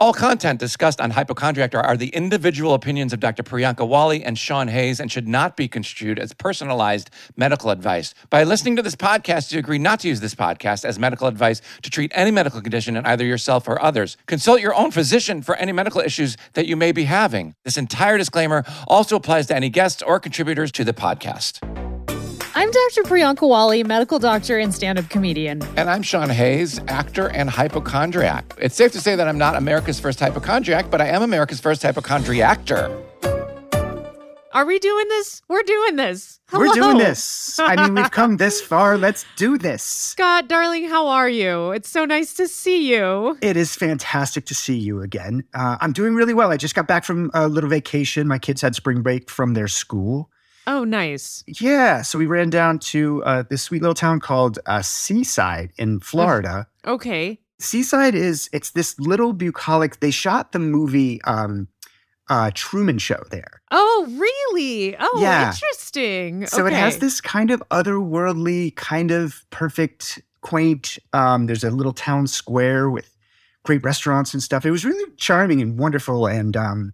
All content discussed on Hypochondriac are the individual opinions of Dr. Priyanka Wali and Sean Hayes and should not be construed as personalized medical advice. By listening to this podcast, you agree not to use this podcast as medical advice to treat any medical condition in either yourself or others. Consult your own physician for any medical issues that you may be having. This entire disclaimer also applies to any guests or contributors to the podcast. I'm Dr. Priyanka Wali, medical doctor and stand up comedian. And I'm Sean Hayes, actor and hypochondriac. It's safe to say that I'm not America's first hypochondriac, but I am America's first hypochondriactor. Are we doing this? We're doing this. Hello. We're doing this. I mean, we've come this far. Let's do this. Scott, darling, how are you? It's so nice to see you. It is fantastic to see you again. Uh, I'm doing really well. I just got back from a little vacation. My kids had spring break from their school. Oh, nice. Yeah. So we ran down to uh, this sweet little town called uh, Seaside in Florida. Okay. Seaside is it's this little bucolic. They shot the movie um, uh, Truman Show there. Oh, really? Oh, Yeah. interesting. So it has this kind of otherworldly, kind of perfect, quaint. Um, there's a little town square with great restaurants and stuff. It was really charming and wonderful. And um,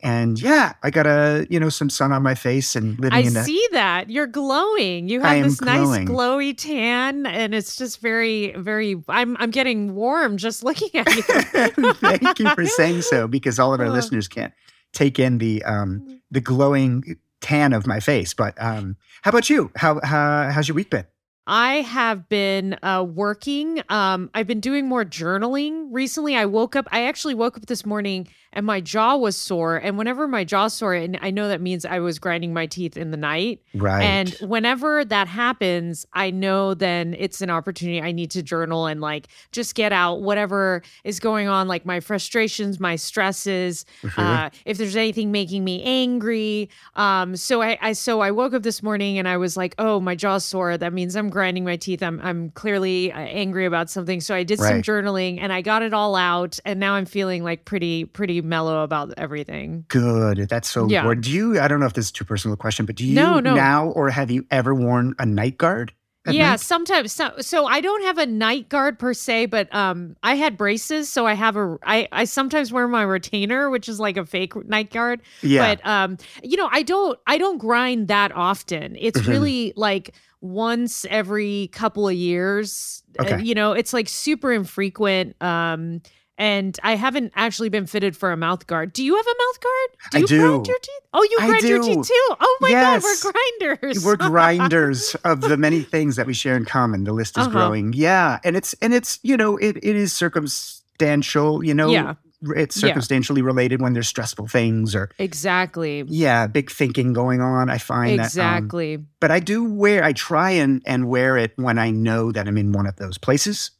and yeah, I got a you know some sun on my face and living I in a see that. You're glowing. You have this nice glowy tan and it's just very very I'm I'm getting warm just looking at you. Thank you for saying so, because all of our listeners can't take in the um, the glowing tan of my face. But um, how about you? How, how how's your week been? I have been uh, working. Um, I've been doing more journaling recently. I woke up. I actually woke up this morning and my jaw was sore. And whenever my jaw's sore, and I know that means I was grinding my teeth in the night. Right. And whenever that happens, I know then it's an opportunity. I need to journal and like just get out whatever is going on, like my frustrations, my stresses, Mhm. uh, if there's anything making me angry. Um, so I, I so I woke up this morning and I was like, oh, my jaw's sore. That means I'm grinding my teeth. I'm I'm clearly uh, angry about something. So I did some journaling and I got it all out. And now I'm feeling like pretty pretty mellow about everything. Good. That's so Yeah. important. Do you? I don't know if this is too personal a question, but do you No, no. now or have you ever worn a night guard? yeah, night? sometimes. So, so I don't have a night guard per se, but um, I had braces, so I have a. I I sometimes wear my retainer, which is like a fake night guard. Yeah. But um, you know, I don't I don't grind that often. It's Mhm. really like once every couple of years. Uh, Okay. you know, it's like super infrequent. Um, and I haven't actually been fitted for a mouth guard. Do you have a mouth guard? Do I you grind your teeth? Oh, you I grind your teeth too. Oh my god, we're grinders. We're grinders of the many things that we share in common. The list is Uh-huh. growing. Yeah. And it's and it's, you know, it, it is circumstantial, you know. Yeah. It's Yeah. circumstantially related when there's stressful things or exactly. yeah, big thinking going on. I find that um, Exactly. but I do wear I try and and wear it when I know that I'm in one of those places.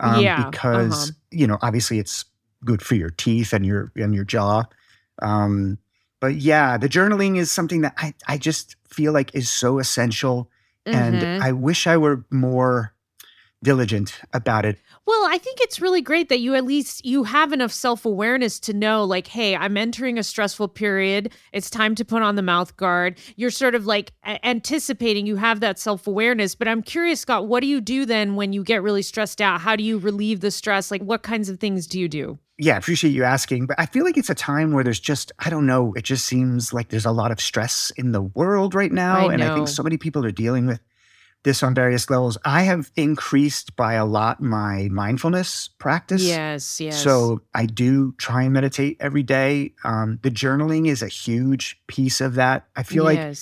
Um, Yeah, because uh-huh. you know, obviously it's good for your teeth and your and your jaw. Um, but yeah, the journaling is something that I I just feel like is so essential, and Mhm. I wish I were more diligent about it. Well, I think it's really great that you at least you have enough self-awareness to know like, hey, I'm entering a stressful period. It's time to put on the mouth guard. You're sort of like anticipating you have that self-awareness, but I'm curious, Scott, what do you do then when you get really stressed out? How do you relieve the stress? Like what kinds of things do you do? Yeah, I appreciate you asking, but I feel like it's a time where there's just I don't know. It just seems like there's a lot of stress in the world right now, I and I think so many people are dealing with this on various levels. I have increased by a lot my mindfulness practice. Yes, yes. So I do try and meditate every day. Um, the journaling is a huge piece of that. I feel like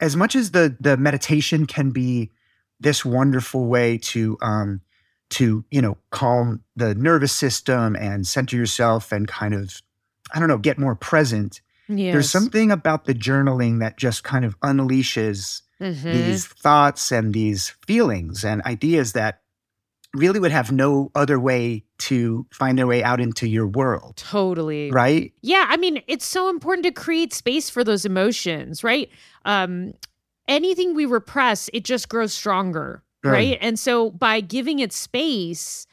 as much as the the meditation can be this wonderful way to um to you know calm the nervous system and center yourself and kind of I don't know get more present. yes. There's something about the journaling that just kind of unleashes Mhm. these thoughts and these feelings and ideas that really would have no other way to find their way out into your world. Totally. Right? Yeah, I mean, it's so important to create space for those emotions, right? Um anything we repress, it just grows stronger, Right. right? And so by giving it space,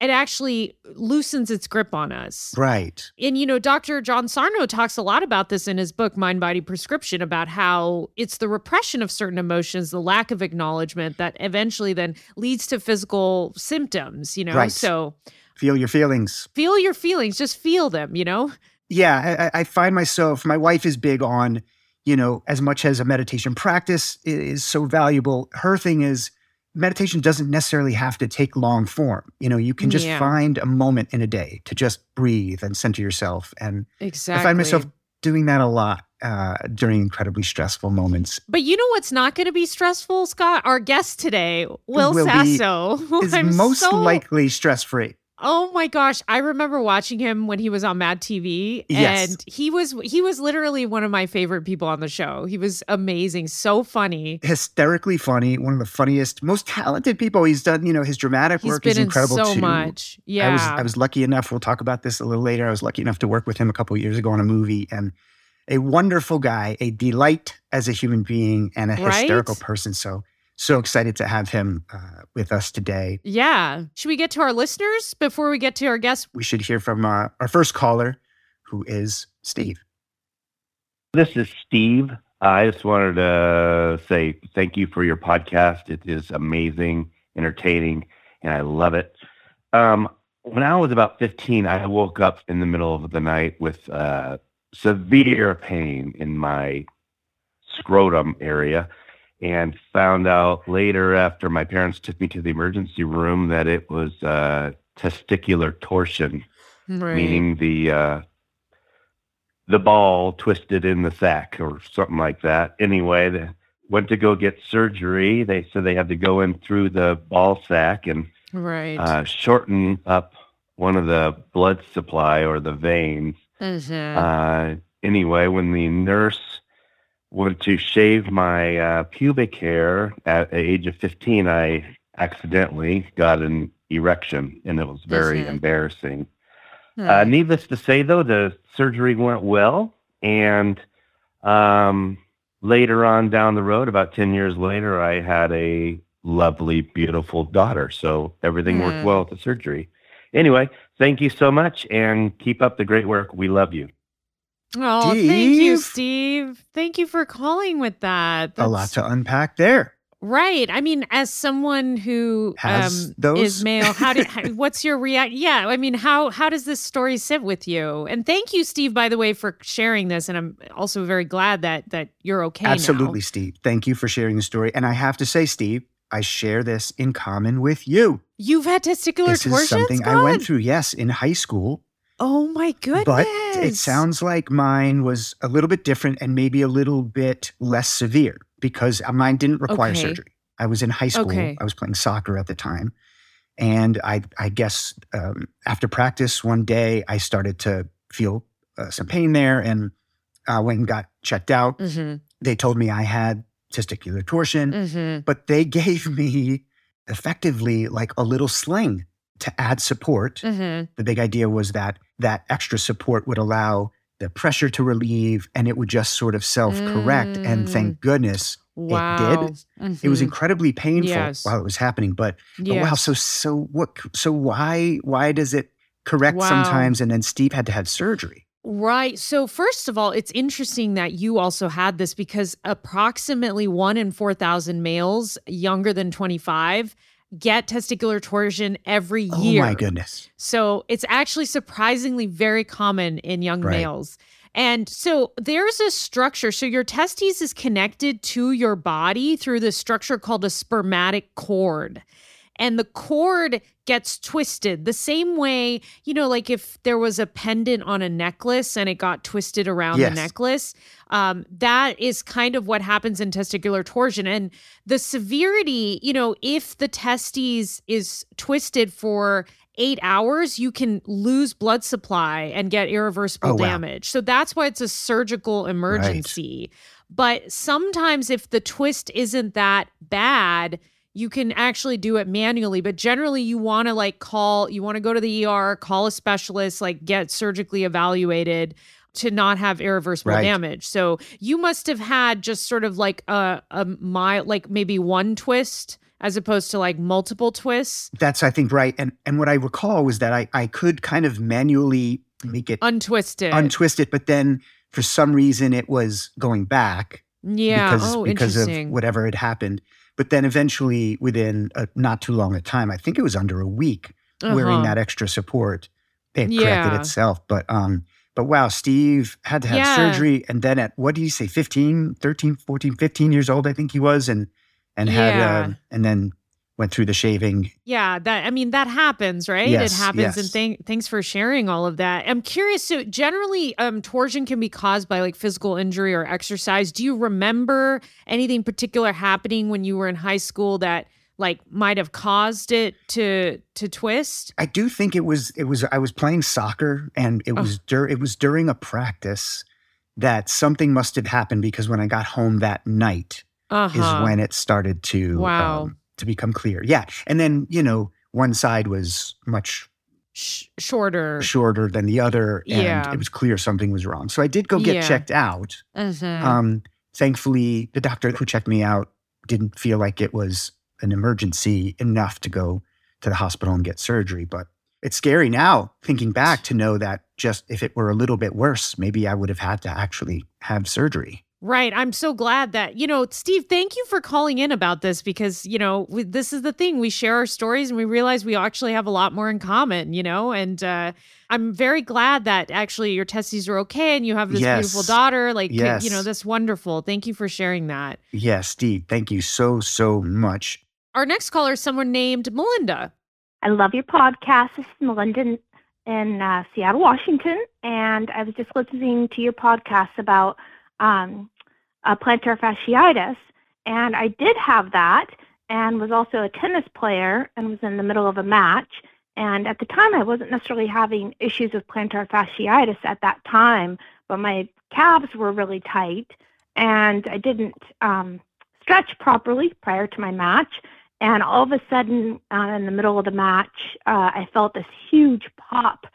it actually loosens its grip on us. Right. And you know, Dr. John Sarno talks a lot about this in his book Mind Body Prescription about how it's the repression of certain emotions, the lack of acknowledgement that eventually then leads to physical symptoms, you know. Right. So feel your feelings. Feel your feelings, just feel them, you know? Yeah, I, I find myself, my wife is big on, you know, as much as a meditation practice is so valuable, her thing is meditation doesn't necessarily have to take long form. You know, you can just Yeah. find a moment in a day to just breathe and center yourself. And Exactly. I find myself doing that a lot uh, during incredibly stressful moments. But you know what's not going to be stressful, Scott? Our guest today, Will, Will Sasso. Is I'm most so- likely stress free. Oh my gosh, I remember watching him when he was on Mad TV Yes. and he was he was literally one of my favorite people on the show. He was amazing, so funny. Hysterically funny, one of the funniest, most talented people. He's done, you know, his dramatic He's work is in incredible so too. much. Yeah. I was I was lucky enough. We'll talk about this a little later. I was lucky enough to work with him a couple years ago on a movie, and a wonderful guy, a delight as a human being, and a Right? hysterical person. So so excited to have him uh, with us today. yeah. Should we get to our listeners before we get to our guest? We should hear from uh, our first caller, who is Steve. This is Steve. I just wanted to say thank you for your podcast. It is amazing, entertaining, and I love it. Um, when I was about 15, I woke up in the middle of the night with uh, severe pain in my scrotum area and found out later after my parents took me to the emergency room that it was uh, testicular torsion Right. meaning the uh, the ball twisted in the sack or something like that. Anyway, they went to go get surgery. They said they had to go in through the ball sack and right. uh, shorten up one of the blood supply or the veins. Mhm. Uh, anyway, when the nurse went to shave my uh, pubic hair at the age of 15, I accidentally got an erection and it was very embarrassing. Hmm. Uh, needless to say, though, the surgery went well. And um, later on down the road, about 10 years later, I had a lovely, beautiful daughter. So everything Hmm. worked well at the surgery. Anyway, thank you so much and keep up the great work. We love you. Oh, thank you, Steve. Steve. Thank you for calling with that. a lot to unpack there. Right. I mean, as someone who Has um, those? is male, how did how, what's your react? Yeah, I mean, how how does this story sit with you? And thank you, Steve, by the way, for sharing this. And I'm also very glad that that you're okay. now. Absolutely, Steve. Thank you for sharing the story. And I have to say, Steve, I share this in common with you. You've had testicular this torsion. is something I went through, yes, in high school. Oh my goodness! But it sounds like mine was a little bit different and maybe a little bit less severe because mine didn't require Okay. surgery. I was in high school. Okay. I was playing soccer at the time. And I, I guess um, after practice one day, I started to feel uh, some pain there and uh, went and got checked out. Mm-hmm, They told me I had testicular torsion, mm-hmm. but they gave me effectively like a little sling to add support Mm-hmm. the big idea was that that extra support would allow the pressure to relieve and it would just sort of self correct. And Mm. thank goodness Wow. it was Mhm. incredibly painful Yes. while it was happening. But, but wow, so so what? So why why does it correct Wow. sometimes and then Steve had to have surgery? Right. So, first of all, it's interesting that you also had this because approximately one in 4,000 males younger than 25 get testicular torsion every year. Oh my goodness! So, it's actually surprisingly very common in young Right. males. And so there's a structure. So your testes is connected to your body through this structure called a spermatic cord. And the cord gets twisted the same way, you know, like if there was a pendant on a necklace and it got twisted around Yes. the necklace. Um, that is kind of what happens in testicular torsion. And the severity, you know, if the testes is twisted for eight hours, you can lose blood supply and get irreversible Oh, wow. damage. So that's why it's a surgical emergency. Right. But sometimes, if the twist isn't that bad, you can actually do it manually. But generally, you want to like call, you want to go to the ER, call a specialist, like get surgically evaluated to not have irreversible Right. damage. So you must have had just sort of like a, a mild, like maybe one twist as opposed to like multiple twists. That's I think right. And and what I recall was that I I could kind of manually make it Untwisted. untwist it, but then for some reason it was going back. yeah. because oh, because of whatever had happened. But then eventually, within a, not too long a time, I think it was under a week, wearing Uh-huh. that extra support, it corrected Yeah. itself. But um, but wow, Steve had to have Yeah. surgery, and then at what do you say, 15, 13, 14, 15 years old, I think he was, and and had Yeah. um, and then went through the shaving. Yeah, that I mean that happens, right? Yes, it happens, and thank thanks for sharing all of that. I'm curious. So generally, um, torsion can be caused by like physical injury or exercise. Do you remember anything particular happening when you were in high school that like might have caused it to to twist? I do think it was it was I was playing soccer, and it Oh. was dur- it was during a practice that something must have happened because when I got home that night Uh is when it started to Wow. um, to become clear. Yeah, and then you know one side was much Sh- shorter. shorter than the other, and Yeah. it was clear something was wrong. So I did go get Yeah. checked out. Mhm. Um, thankfully, the doctor who checked me out didn't feel like it was an emergency enough to go to the hospital and get surgery. But it's scary now, thinking back, to know that just if it were a little bit worse, maybe I would have had to actually have surgery. Right. I'm so glad that, you know, Steve, thank you for calling in about this because, you know, we, this is the thing. We share our stories and we realize we actually have a lot more in common, you know, and uh, I'm very glad that actually your testes are okay and you have this beautiful daughter. Like, you know, Yes. that's wonderful. Thank you for sharing that. Yes, Steve, thank you so, so much. Our next caller is someone named Melinda. I love your podcast. This is Melinda in- in uh, Seattle, Washington, and I was just listening to your podcast about um, uh, plantar fasciitis, and I did have that, and was also a tennis player, and was in the middle of a match. And at the time, I wasn't necessarily having issues with plantar fasciitis at that time, but my calves were really tight, and I didn't um, stretch properly prior to my match. And all of a sudden, uh, in the middle of the match, uh, I felt this huge pop,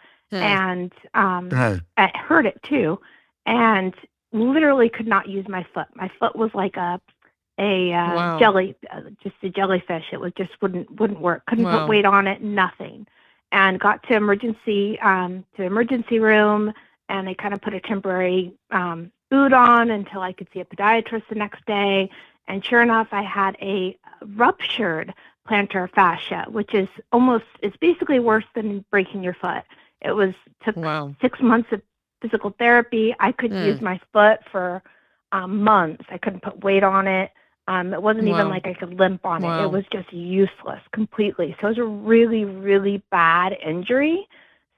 and um, Uh, it hurt it too, and literally could not use my foot. My foot was like a a uh, Wow. jelly, uh, just a jellyfish. It was just wouldn't wouldn't work. Couldn't Wow. put weight on it. Nothing. And got to emergency um, to emergency room, and they kind of put a temporary um, boot on until I could see a podiatrist the next day. And sure enough, I had a ruptured plantar fascia, which is almost it's basically worse than breaking your foot. It was took Wow. six months of physical therapy. I could Mm. use my foot for um, months. I couldn't put weight on it. Um, it wasn't Wow. even like I could limp on it. Wow. It was just useless completely. So it was a really, really bad injury.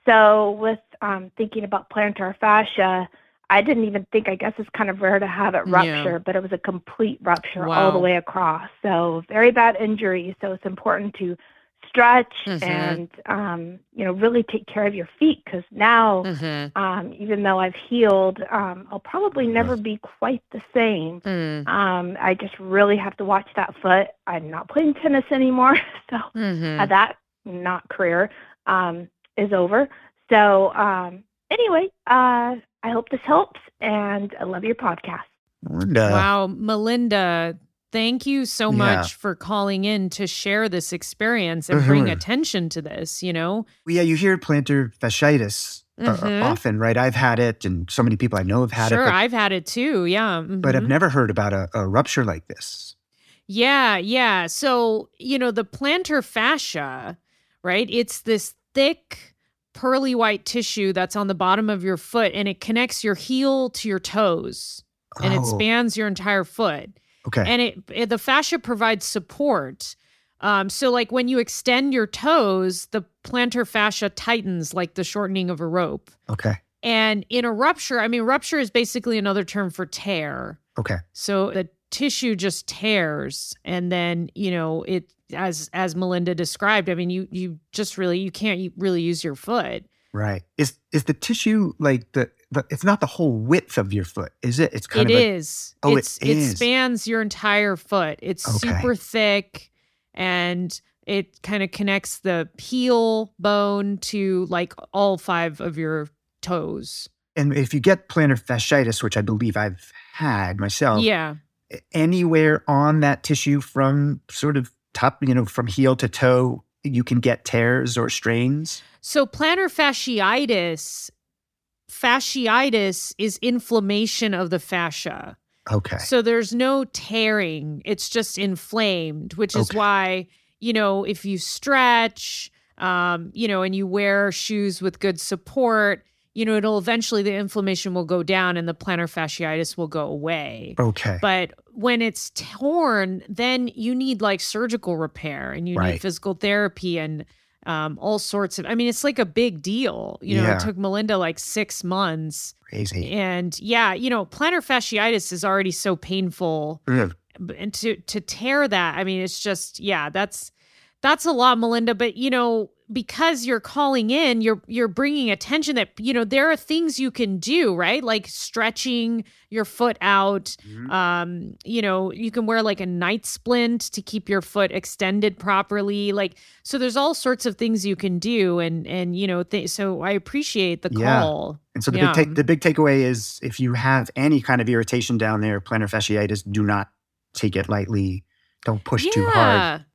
So with um, thinking about plantar fascia, I didn't even think. I guess it's kind of rare to have it Yeah. rupture, but it was a complete rupture all the way across. So very bad injury. So it's important to stretch Mhm. and um, you know really take care of your feet because now Mhm. um, even though I've healed, um, I'll probably never be quite the same. Mm. Um, I just really have to watch that foot. I'm not playing tennis anymore, so Mhm. uh, that not career um, is over. So um, anyway, uh, I hope this helps, and I love your podcast. Linda. wow, Melinda, thank you so Yeah. much for calling in to share this experience and bring Mhm. attention to this, you know? Well, yeah, you hear plantar fasciitis uh, Mhm. often, right? I've had it, and so many people I know have had sure, it, but, I've had it too. Yeah. but I've mhm. never heard about a, a rupture like this. Yeah, yeah. So, you know, the plantar fascia, right? It's this thick, pearly white tissue that's on the bottom of your foot and it connects your heel to your toes and it Oh, spans your entire foot. Okay. And it, it the fascia provides support. Um, so like when you extend your toes, the plantar fascia tightens like the shortening of a rope. okay. And in a rupture, I mean, rupture is basically another term for tear. Okay. So the tissue just tears and then, you know, it as as Melinda described, I mean, you you just really you can't really use your foot. Right. Is is the tissue like the, the it's not the whole width of your foot, is it? It's kind It of is. Oh, it it's it, is. spans your entire foot. It's Okay. super thick and it kind of connects the heel bone to like all five of your toes. and if you get plantar fasciitis, which I believe I've had myself, Yeah. anywhere on that tissue from sort of top, you know, from heel to toe, you can get tears or strains. So plantar fasciitis, fasciitis is inflammation of the fascia. Okay. So there's no tearing. It's just inflamed, which is Okay. why, you know, if you stretch, um, you know, and you wear shoes with good support, you know, it'll eventually the inflammation will go down and the plantar fasciitis will go away. Okay. But when it's torn, then you need like surgical repair and you need physical therapy and um, all sorts of. I mean, it's like a big deal. You know, Yeah. it took Melinda like six months, Crazy. and yeah, you know, plantar fasciitis is already so painful, b- and to to tear that, I mean, it's just yeah, that's that's a lot, Melinda. But you know, because you're calling in, you're you're bringing attention that you know there are things you can do, right? Like stretching your foot out. Mhm. Um, you know, you can wear like a night splint to keep your foot extended properly. Like, so there's all sorts of things you can do, and and you know, th- so I appreciate the Yeah. call. And so the Yeah. big take, the big takeaway is if you have any kind of irritation down there, plantar fasciitis, do not take it lightly. Don't push too hard.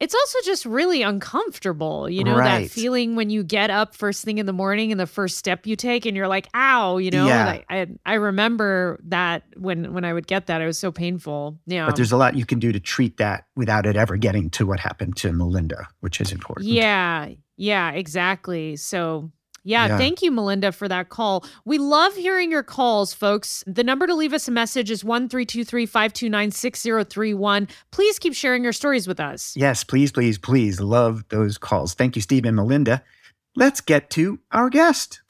It's also just really uncomfortable, you know, that feeling when you get up first thing in the morning and the first step you take and you're like, ow, you know? Yeah. Like, I I remember that when when I would get that, it was so painful. Yeah. But there's a lot you can do to treat that without it ever getting to what happened to Melinda, which is important. Yeah, yeah, exactly. So, yeah, Yeah. thank you, Melinda, for that call. We love hearing your calls, folks. The number to leave us a message is 1 529 6031. Please keep sharing your stories with us. Yes, please, please, please. Love those calls. Thank you, Steve and Melinda. Let's get to our guest.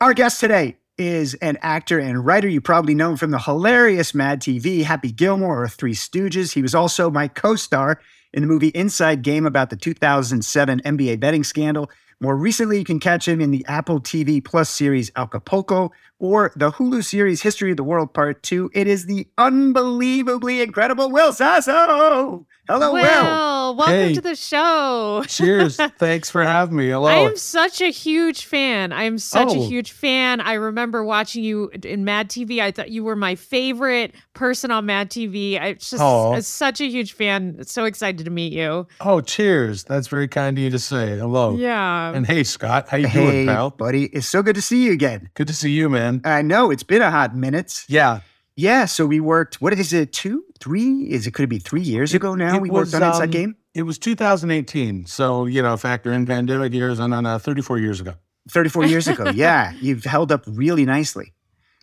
Our guest today is an actor and writer you probably know him from the hilarious Mad TV, Happy Gilmore, or Three Stooges. He was also my co star in the movie Inside Game about the 2007 NBA betting scandal. More recently, you can catch him in the Apple TV Plus series Acapulco or the Hulu series History of the World Part 2. It is the unbelievably incredible Will Sasso. Hello, Will. Will, welcome Hey. to the show. Cheers. Thanks for having me. Hello. I am such a huge fan. I am such a Oh. huge fan. I remember watching you in Mad TV. I thought you were my favorite person on Mad TV. I just Aw. I'm such a huge fan. So excited to meet you. oh, cheers. That's very kind of you to say. Hello. Yeah. And hey, Scott, how you Hey, doing, pal? buddy. It's so good to see you again. Good to see you, man. I know it's been a hot minute. Yeah. Yeah, so we worked. What is it? Two, three? Is it? Could it be three years It- ago now? we worked was, on Inside um, Game. It was 2018. So, you know, factor in pandemic years and on uh, 34 years ago. Thirty-four years ago. Yeah, you've held up really nicely.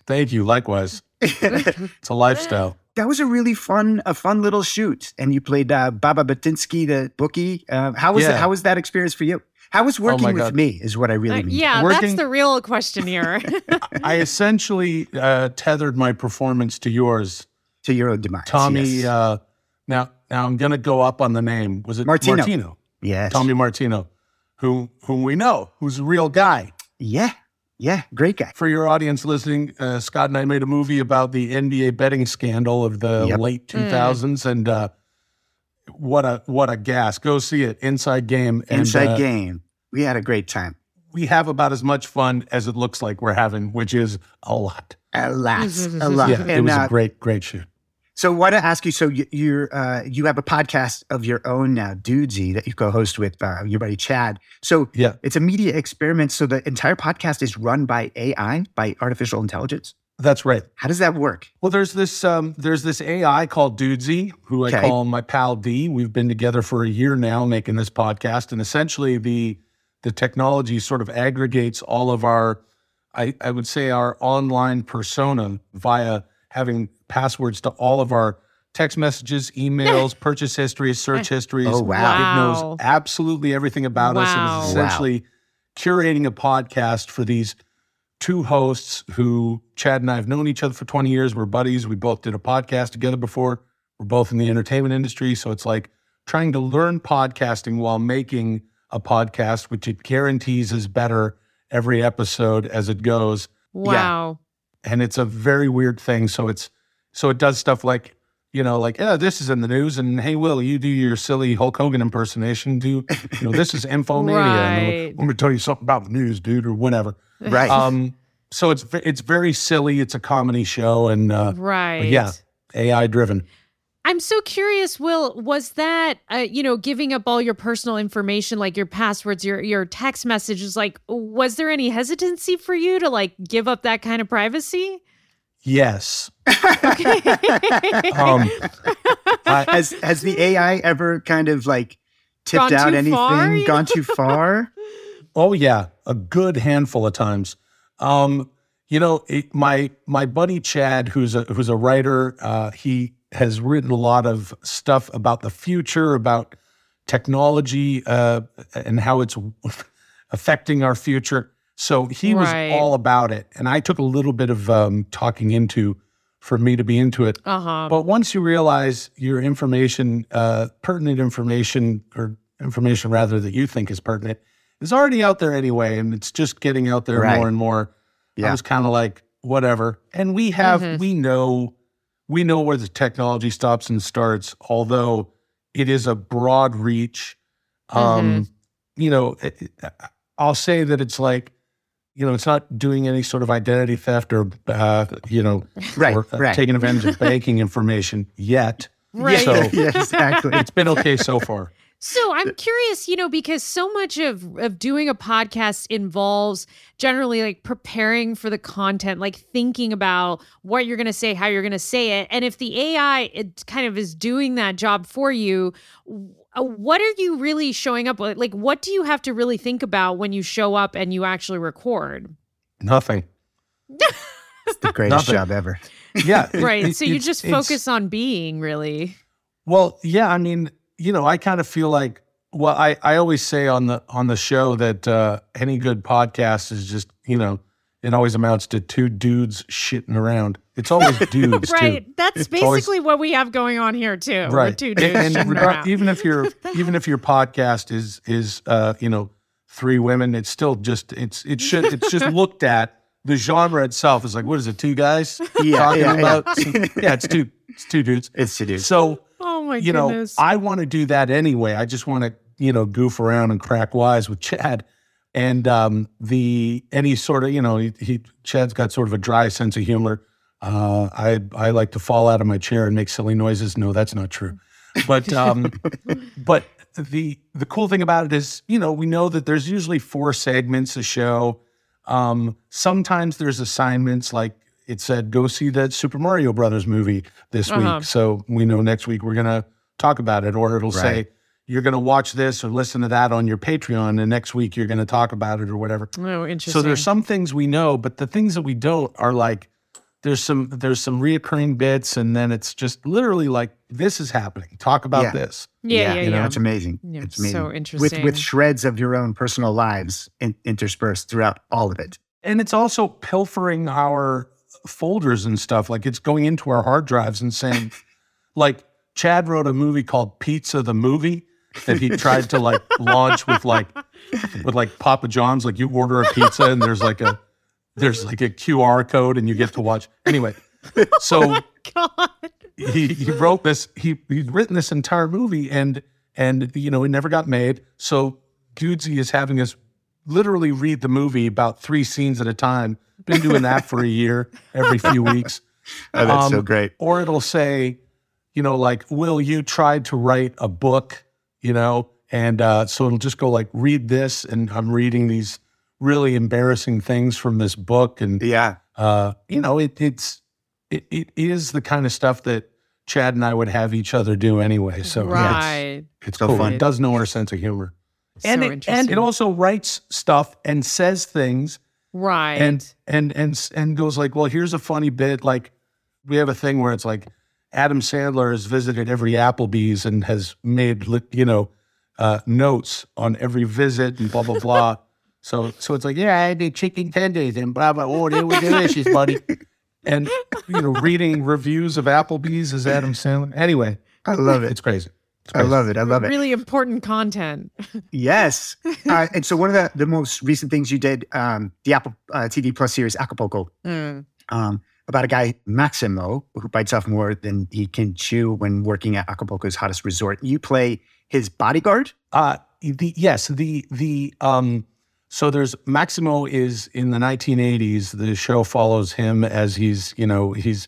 Thank you. Likewise. It's a lifestyle. that was a really fun, a fun little shoot. And you played uh, Baba Batinsky, the bookie. Uh, how was Yeah. it? How was that experience for you? How was working my with God. me? Is what I really Uh, mean. yeah, that's the real question here. I essentially uh, tethered my performance to yours, To your own demise. Tommy. Yes. Uh, now, now I'm going to go up on the name. Was it Martino. Martino? yes. Tommy Martino, who whom we know, who's a real guy. Yeah. Yeah. Great guy. For your audience listening, uh, Scott and I made a movie about the NBA betting scandal of the Yep. late 2000s, and uh, what a what a gas! Go see it, Inside Game. And, Inside uh, Game. We had a great time. We have about as much fun as it looks like we're having, which is a lot. A lot. a lot. Yeah, it And, was uh, a great, great shoot. So, want to ask you? So, you, you're uh, you have a podcast of your own now, Dudesy, that you co-host with uh, your buddy Chad. So, Yeah, it's a media experiment. So, the entire podcast is run by AI, by artificial intelligence. That's right. How does that work? Well, there's this um, there's this AI called Dudesy, who I call my pal D. We've been together for a year now making this podcast, and essentially the the technology sort of aggregates all of our, I, I would say our online persona via having passwords to all of our text messages, emails, purchase histories, search histories. Oh, wow. It knows absolutely everything about us, and is essentially curating a podcast for these two hosts who Chad and I have known each other for 20 years. We're buddies. We both did a podcast together before. We're both in the entertainment industry. So it's like trying to learn podcasting while making a podcast, which it guarantees is better every episode as it goes. wow. And it's a very weird thing. So it's so it does stuff like, you know, like, yeah, this is in the news, and hey, Will, you do your silly Hulk Hogan impersonation. Do you know this is Infomania? and Right. I'm going to tell you something about the news, dude, or whatever. Right. Um, so it's it's very silly. It's a comedy show, and uh, Right. yeah, AI driven. I'm so curious, Will, was that uh, you know, giving up all your personal information like your passwords, your your text messages like was there any hesitancy for you to like give up that kind of privacy? Yes. okay. Um, I, has has the AI ever kind of like tipped Gone out anything, far, gone too far? Oh yeah, a good handful of times. Um, you know, it, my my buddy Chad, who's a who's a writer, uh, he has written a lot of stuff about the future, about technology, uh, and how it's affecting our future. So he was all about it, and I took a little bit of um, talking into for me to be into it. Uh-huh. But once you realize your information, uh, pertinent information, or information rather that you think is pertinent, is already out there anyway, and it's just getting out there Right. more and more. I was kind of like, whatever. And we have, Mhm. we know, we know where the technology stops and starts. Although it is a broad reach. Um, You know, it- it- I'll say that it's like, you know, it's not doing any sort of identity theft or, uh, you know, Right, or, uh, right. taking advantage of banking information yet. Right. So yeah, exactly. it's been okay so far. So I'm curious, you know, because so much of of doing a podcast involves generally like preparing for the content, like thinking about what you're going to say, how you're going to say it, and if the AI it kind of is doing that job for you, uh, what are you really showing up with? Like, what do you have to really think about when you show up and you actually record? Nothing. It's the greatest Nothing. job ever. Yeah. it- Right. it- so you just focus on being really. Well, yeah, I mean, you know, I kind of feel like well, I, I always say on the on the show that uh, any good podcast is just, you know, it always amounts to two dudes shitting around. It's always dudes Right. too. That's It's always- basically what we have going on here too. Right. two And- dudes and shitting regar- around. even if your even if your podcast is is uh, you know, three women, it's still just it's it should it's just looked at the genre itself is like what is it, two guys Yeah, talking yeah, yeah. about yeah, it's two it's two dudes. It's to do. So oh my you goodness. know, I want to do that anyway. I just want to, you know, goof around and crack wise with Chad. And um, the any sort of, you know, he, he Chad's got sort of a dry sense of humor. Uh, I I like to fall out of my chair and make silly noises. No, that's not true. But um, but the the cool thing about it is, you know, we know that there's usually four segments a show. Um, sometimes there's assignments like it said, go see that Super Mario Brothers movie this Uh-huh. week. So we know next week we're gonna talk about it, or it'll say you're gonna watch this or listen to that on your Patreon, and next week you're gonna talk about it or whatever. oh, interesting. So there's some things we know, but the things that we don't are like there's some there's some reoccurring bits, and then it's just literally like this is happening. Talk about Yeah. this. yeah, yeah, you yeah. it's amazing. Yeah, it's so interesting. With with shreds of your own personal lives in, interspersed throughout all of it. and it's also pilfering our folders and stuff like it's going into our hard drives and saying like chad wrote a movie called pizza the movie that he tried to like launch with like with like papa john's like you order a pizza and there's like a there's like a qr code and you get to watch anyway so oh God. he, he wrote this he he'd written this entire movie and and you know it never got made so dudesy is having us literally read the movie about three scenes at a time been doing that for a year every few weeks Oh, that's so Um, great. or it'll say you know like will you tried to write a book you know and uh, so it'll just go like read this and i'm reading these really embarrassing things from this book and Yeah. uh, you know, it, it's it, it is the kind of stuff that Chad and I would have each other do anyway. So right. it's, it's So cool. fun. It does know our sense of humor, and so it, interesting. and it also writes stuff and says things right. and and and and goes like, well, here's a funny bit. Like we have a thing where it's like Adam Sandler has visited every Applebee's and has made you know uh, notes on every visit and blah blah blah. So so it's like, yeah, I did chicken tenders and blah blah. Oh, they were delicious, buddy. And you know, reading reviews of Applebee's is Adam Sandler. Anyway, I love it. it's crazy. It's I love it. I love it. really important content. Yes. uh, and so one of the, the most recent things you did, um, the Apple uh, TV Plus series Acapulco, Mm. um, about a guy, Maximo, who bites off more than he can chew when working at Acapulco's hottest resort. You play his bodyguard. Uh the yes, the the um so there's Maximo is in the 1980s. The show follows him as he's, you know, he's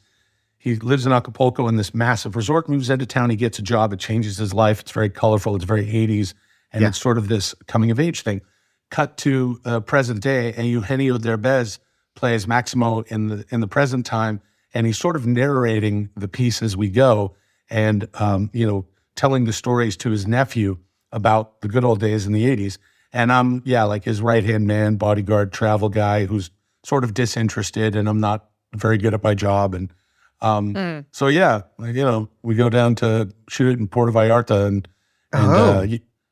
he lives in Acapulco in this massive resort, moves into town, he gets a job, it changes his life. It's very colorful, it's very 80s, and Yeah. it's sort of this coming of age thing. Cut to uh, present day, and Eugenio Derbez plays Maximo in the in the present time, and he's sort of narrating the piece as we go, and um, you know, telling the stories to his nephew about the good old days in the 80s. And I'm, yeah, like his right hand man, bodyguard, travel guy who's sort of disinterested and I'm not very good at my job. And um, Mm. so, yeah, like, you know, we go down to shoot it in Puerto Vallarta and, and, Oh. uh,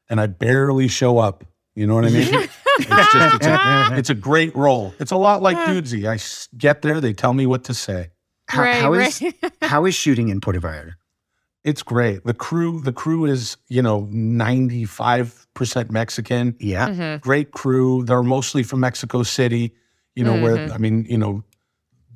and I barely show up. You know what I mean? it's just, it's a, it's a great role. It's a lot like Dudesy. I get there, they tell me what to say. How, right, how is right. how is shooting in Puerto Vallarta? It's great. The crew, the crew is, you know, 95% Mexican. Yeah. Mhm. Great crew. They're mostly from Mexico City, you know, where, I mean, you know,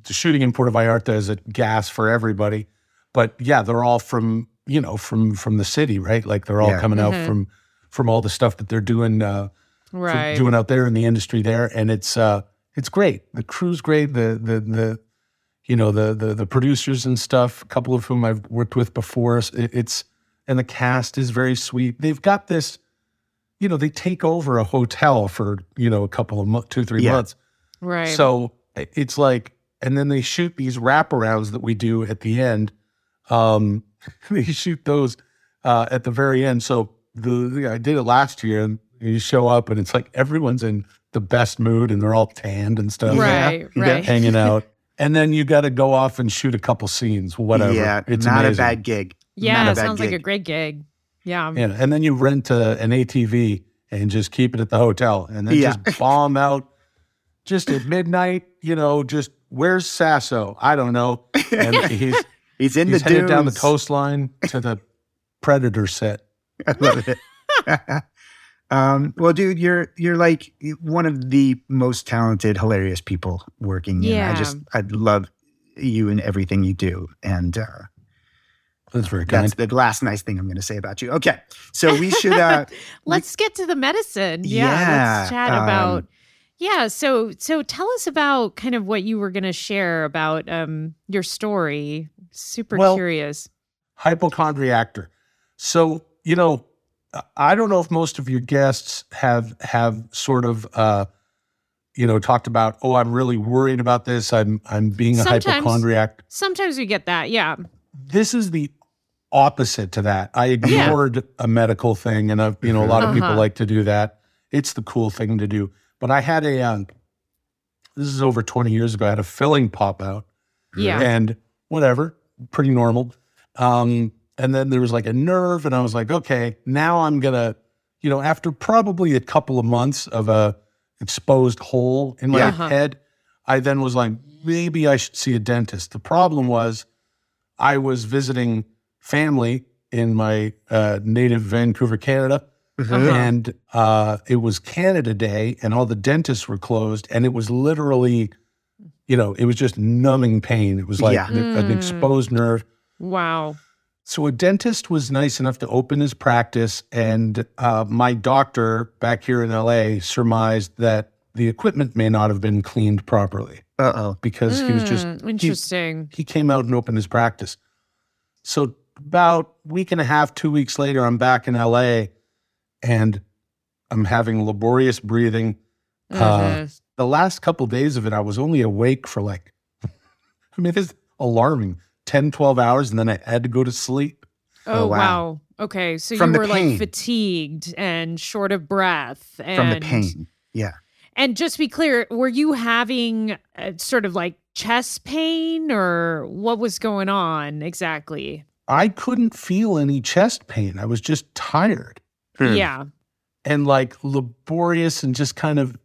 the shooting in Puerto Vallarta is a gas for everybody. But yeah, they're all from, you know, from from the city, right? Like they're all Yeah. coming out Mhm. from from all the stuff that they're doing uh Right. doing out there in the industry there. And it's uh it's great. The crew's great. The the the you know, the the the producers and stuff, a couple of whom I've worked with before. It, it's and the cast is very sweet. They've got this, you know, they take over a hotel for, you know, a couple of mo- two, three Yeah. months. right. So it's like, and then they shoot these wraparounds that we do at the end. Um, they shoot those uh, at the very end. So the, the I did it last year, and you show up, and it's like everyone's in the best mood, and they're all tanned and stuff, right, Yeah. right. hanging out. And then you got to go off and shoot a couple scenes, whatever. Yeah. it's not amazing. a bad gig. Yeah, it a bad sounds like a great gig. Yeah. Yeah, and then you rent a, an ATV and just keep it at the hotel, and then Yeah. just bomb out just at midnight. You know, just where's Sasso? I don't know. And he's He's in he's the headed down the coastline to the Predator set. I love it. um, well, dude, you're you're like one of the most talented, hilarious people working. and I just I love you and everything you do, and uh, That's very kind. that's the last nice thing I'm going to say about you. Okay, so we should. Uh, let's get to the medicine. Yeah, Yeah, let's chat um, about. Yeah, so so tell us about kind of what you were going to share about um your story. Super Well, curious. hypochondriactor. So, you know, I don't know if most of your guests have have sort of uh you know talked about, oh, I'm really worried about this. I'm I'm being a Sometimes. hypochondriac. Sometimes we get that. Yeah. This is the opposite to that. I ignored a medical thing and I've, you know, a lot of people Uh-huh. like to do that. It's the cool thing to do. But I had a um, this is over 20 years ago. I had a filling pop out Yeah. and whatever, pretty normal. Um, and then there was like a nerve, and I was like, okay, now I'm gonna, you know, after probably a couple of months of a exposed hole in my Yeah. Uh-huh. head, I then was like, maybe I should see a dentist. The problem was, I was visiting family in my uh, native Vancouver, Canada, Uh-huh. and uh, it was Canada Day, and all the dentists were closed, and it was literally, you know, it was just numbing pain. It was like Yeah. an, an Mm. exposed nerve. Wow. So a dentist was nice enough to open his practice, and uh, my doctor back here in LA surmised that the equipment may not have been cleaned properly uh oh. because he was just Mm, interesting. he came out and opened his practice. So about week and a half, two weeks later, I'm back in LA and I'm having laborious breathing. Uh, Mhm. the last couple days of it, I was only awake for like, I mean, it's alarming 10, 12 hours, and then I had to go to sleep. oh oh, wow. wow. Okay, so From you were like fatigued and short of breath and From the pain. Yeah. And just to be clear, were you having uh sort of like chest pain or what was going on exactly? I couldn't feel any chest pain. I was just tired Hmm. Yeah. and like laborious and just kind of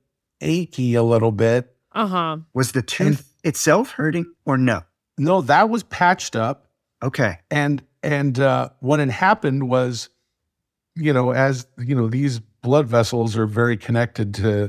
achy a little bit. Uh huh. Was the tooth itself hurting or no? No, that was patched up. Okay. and and uh, what had happened was, you know, as you know, these blood vessels are very connected to.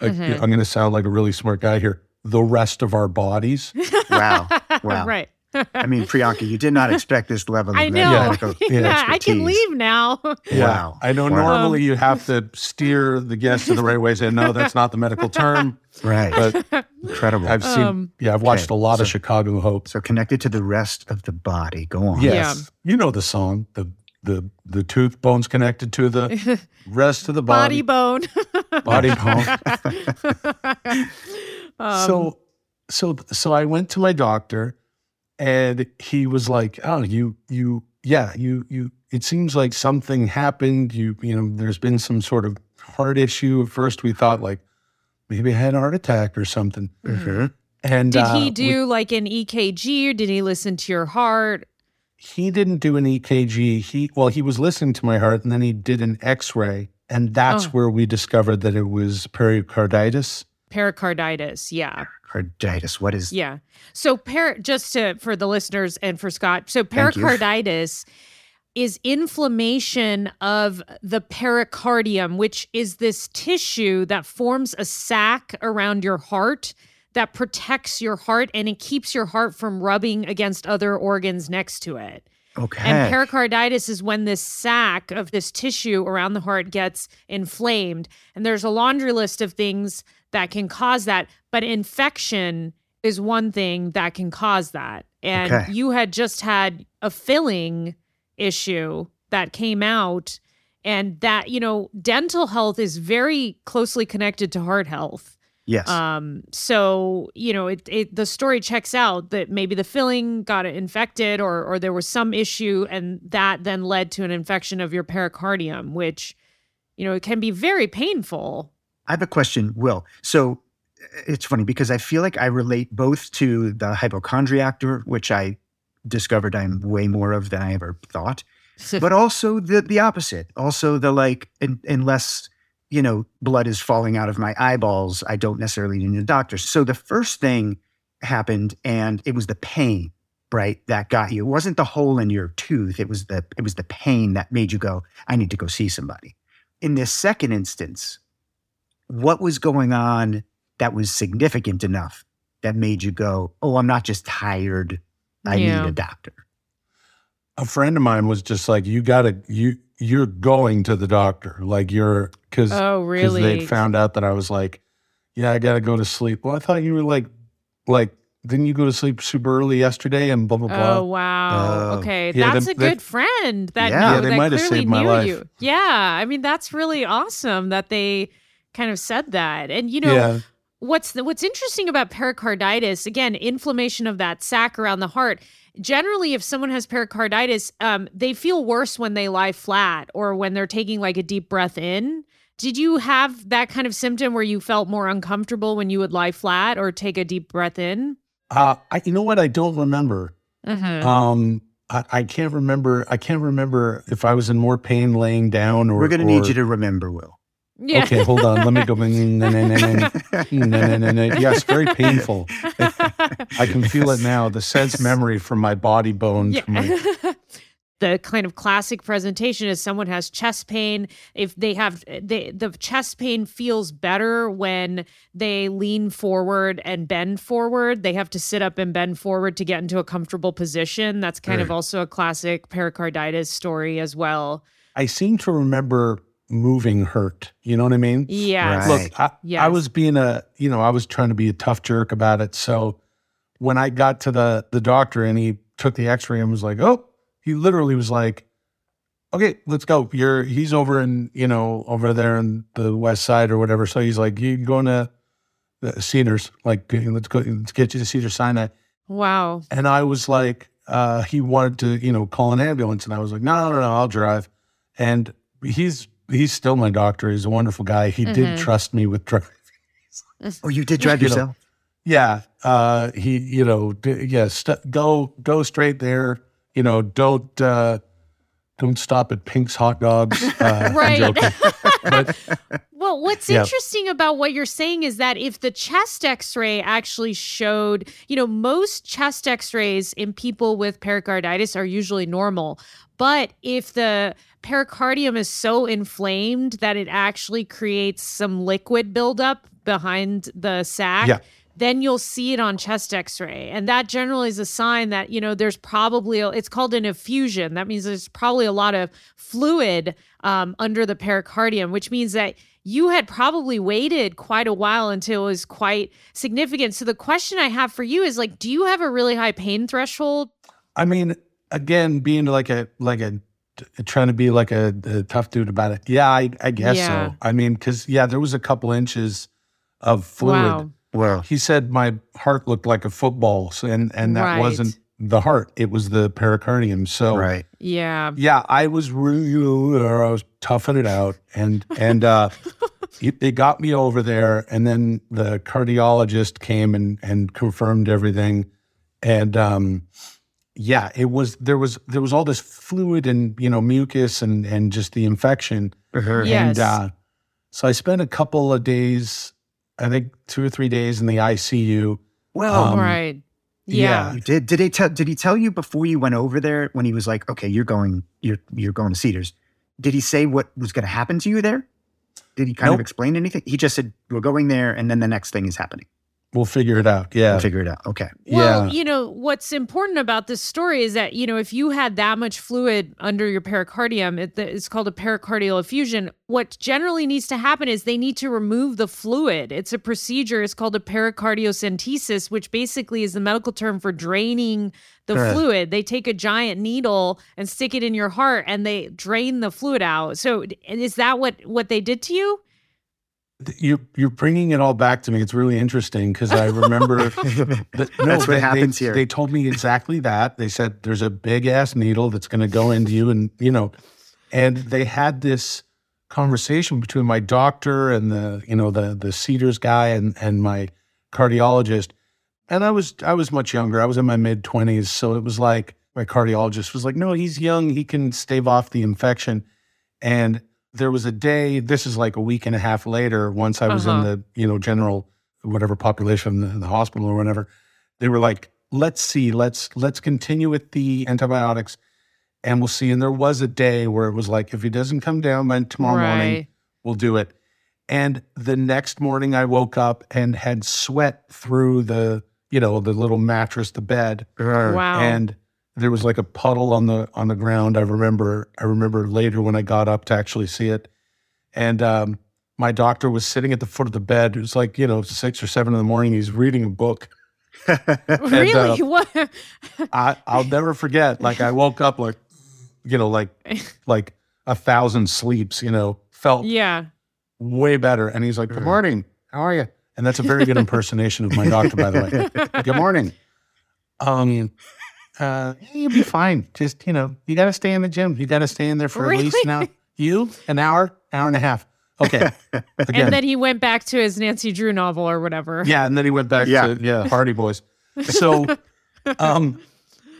Uh, Mhm. I'm going to sound like a really smart guy here. The rest of our bodies. Wow. Wow. right. I mean, Priyanka, you did not expect this level of I know. medical Yeah, I can expertise. leave now. Wow. I know Wow. normally you have to steer the guest in the right way. And say no, that's not the medical term. Right. But Incredible. I've seen. Um, yeah, I've watched okay, a lot of Chicago Hope. so connected to the rest of the body. Go on. Yes, you know the song. The the the tooth bones connected to the rest of the body body. bone. Body bone. Um, so so so I went to my doctor and he was like, "Oh, you you yeah, you you it seems like something happened. You, you know, there's been some sort of heart issue. At first, we thought like maybe I had a heart attack or something. Mhm. And Did uh, he we- do like an EKG or did he listen to your heart? he didn't do an EKG. He well, he was listening to my heart, and then he did an X-ray, and that's Oh. where we discovered that it was pericarditis. Pericarditis. Yeah. Carditis. What is? Yeah. So per just to for the listeners and for Scott. So pericarditis is inflammation of the pericardium, which is this tissue that forms a sac around your heart that protects your heart and it keeps your heart from rubbing against other organs next to it. Okay. And pericarditis is when this sac of this tissue around the heart gets inflamed. And there's a laundry list of things that can cause that. But infection is one thing that can cause that. And Okay. you had just had a filling issue that came out. And that, you know, dental health is very closely connected to heart health. yes. Um, so you know, it, it the story checks out that maybe the filling got infected or or there was some issue, and that then led to an infection of your pericardium, which you know it can be very painful. I have a question, Will. So uh, it's funny because I feel like I relate both to the hypochondriactor, which I discovered I'm way more of than I ever thought, but also the the opposite. Also the like, un unless you know blood is falling out of my eyeballs, I don't necessarily need a doctor. So the first thing happened, and it was the pain, right, that got you. It wasn't the hole in your tooth. It was the it was the pain that made you go, I need to go see somebody. In this second instance, what was going on that was significant enough that made you go, "Oh, I'm not just tired. I Yeah. need a doctor." A friend of mine was just like, "You gotta, you, you're going to the doctor. Like you're because oh, because they'd found out that I was like, yeah, I gotta go to sleep. Well, I thought you were like, like, didn't you go to sleep super early yesterday and blah blah blah. Oh wow! Oh. okay, Yeah, that's they- a they- good friend that Yeah. knew, Yeah, they that might have clearly saved my knew life. you. Yeah, I mean that's really awesome that they kind of said that. And you know, yeah, what's the, what's interesting about pericarditis again inflammation of that sac around the heart generally if someone has pericarditis um, they feel worse when they lie flat or when they're taking like a deep breath in did you have that kind of symptom where you felt more uncomfortable when you would lie flat or take a deep breath in uh, I, you know what? I don't remember. Mhm. Um, I, I can't remember. I can't remember if I was in more pain laying down or. We're going to need you to remember, Will. Yeah. Okay, hold on. Let me go. Yes, very painful. I can feel it now. The sense memory from my body bone to my the kind of classic presentation is someone has chest pain. If they have they the chest pain feels better when they lean forward and bend forward. They have to sit up and bend forward to get into a comfortable position. That's kind of also a classic pericarditis story as well. I seem to remember moving hurt. You know what I mean? Yeah. Right. Look, I, I was being a, you know, I was trying to be a tough jerk about it. So when I got to the the doctor and he took the X-ray and was like, "Oh," he literally was like, "Okay, let's go. You're he's over in you know over there in the west side or whatever." So he's like, you're going to the Cedars? Like, let's go. Let's get you to Cedars-Sinai." wow And I was like, uh, he wanted to, you know, call an ambulance, and I was like, no, no, no, no, I'll drive. And he's he's still my doctor. He's a wonderful guy. He Mhm. did trust me with driving. Oh, you did drive You know, yourself? Yeah, uh, he, you know, d- yeah, st- go go straight there. You know, don't uh, don't stop at Pink's hot dogs. Uh, I'm Right. joking. But Well, what's Yeah. interesting about what you're saying is that if the chest x ray actually showed, you know, most chest x rays in people with pericarditis are usually normal. But if the pericardium is so inflamed that it actually creates some liquid buildup behind the sac, Yeah. then you'll see it on chest x-ray. And that generally is a sign that you know there's probably a, it's called an effusion. That means there's probably a lot of fluid um, under the pericardium which means that you had probably waited quite a while until it was quite significant. So the question i have for you is like do you have a really high pain threshold? I mean, again, being like a like a trying to be like a, a tough dude about it. Yeah, I, I guess Yeah. so. I mean, because yeah, there was a couple inches of fluid. wow Well, He said my heart looked like a football, so, and and that Right. wasn't the heart. It was the pericardium. So Right. Yeah. yeah, I was really I was toughing it out, and and uh, it, it got me over there. And then the cardiologist came and and confirmed everything, and um, yeah, it was there was there was all this fluid and you know mucus and and just the infection, Uh-huh. And Yes. uh, so I spent a couple of days, I think two or three days in the ICU. Well, Um, right. Yeah. You did did he tell did he tell you before you went over there when he was like, okay, you're going you're you're going to Cedars? Did he say what was going to happen to you there? Did he kind of explain anything? He just said we're going there, and then the next thing is happening. We'll figure it out. Yeah, We'll figure it out. Okay. Well, yeah. you know, what's important about this story is that, you know, if you had that much fluid under your pericardium, it, it's called a pericardial effusion. What generally needs to happen is they need to remove the fluid. It's a procedure, it's called a pericardiocentesis, which basically is the medical term for draining the Right. fluid. They take a giant needle and stick it in your heart and they drain the fluid out. So, is that what what they did to you? You you're bringing it all back to me. It's really interesting because I remember that, no, That's what they- happens they, here. They told me exactly that. They said there's a big ass needle that's going to go into you, and you know, and they had this conversation between my doctor and the you know the the Cedars guy and and my cardiologist, and I was I was much younger. I was in my mid twenties, so it was like my cardiologist was like, no, he's young, he can stave off the infection, and there was a day this is like a week and a half later once i was in Uh-huh. the you know general whatever population in the, in the hospital or whatever they were like let's see let's let's continue with the antibiotics and we'll see. And there was a day where it was like if he doesn't come down by tomorrow morning we'll do it. And the next morning i woke up and had sweat through the you know the little mattress the bed. Wow. and there was like a puddle on the on the ground. I remember I remember later when I got up to actually see it, and um, my doctor was sitting at the foot of the bed. It was like you know six or seven in the morning. He's reading a book. really? uh, what? I I'll never forget. Like I woke up like you know like like a thousand sleeps. You know felt yeah. way better. And he's like, "Good morning. How are you?" And that's a very good impersonation of my doctor, by the way. Good morning. Um, uh, you'll be fine. Just you know, you got to stay in the gym. You got to stay in there for at least an hour. You an hour, hour and a half. Okay. Again. And then he went back to his Nancy Drew novel or whatever. yeah, and then he went back Yeah. to yeah, Hardy Boys. So, um,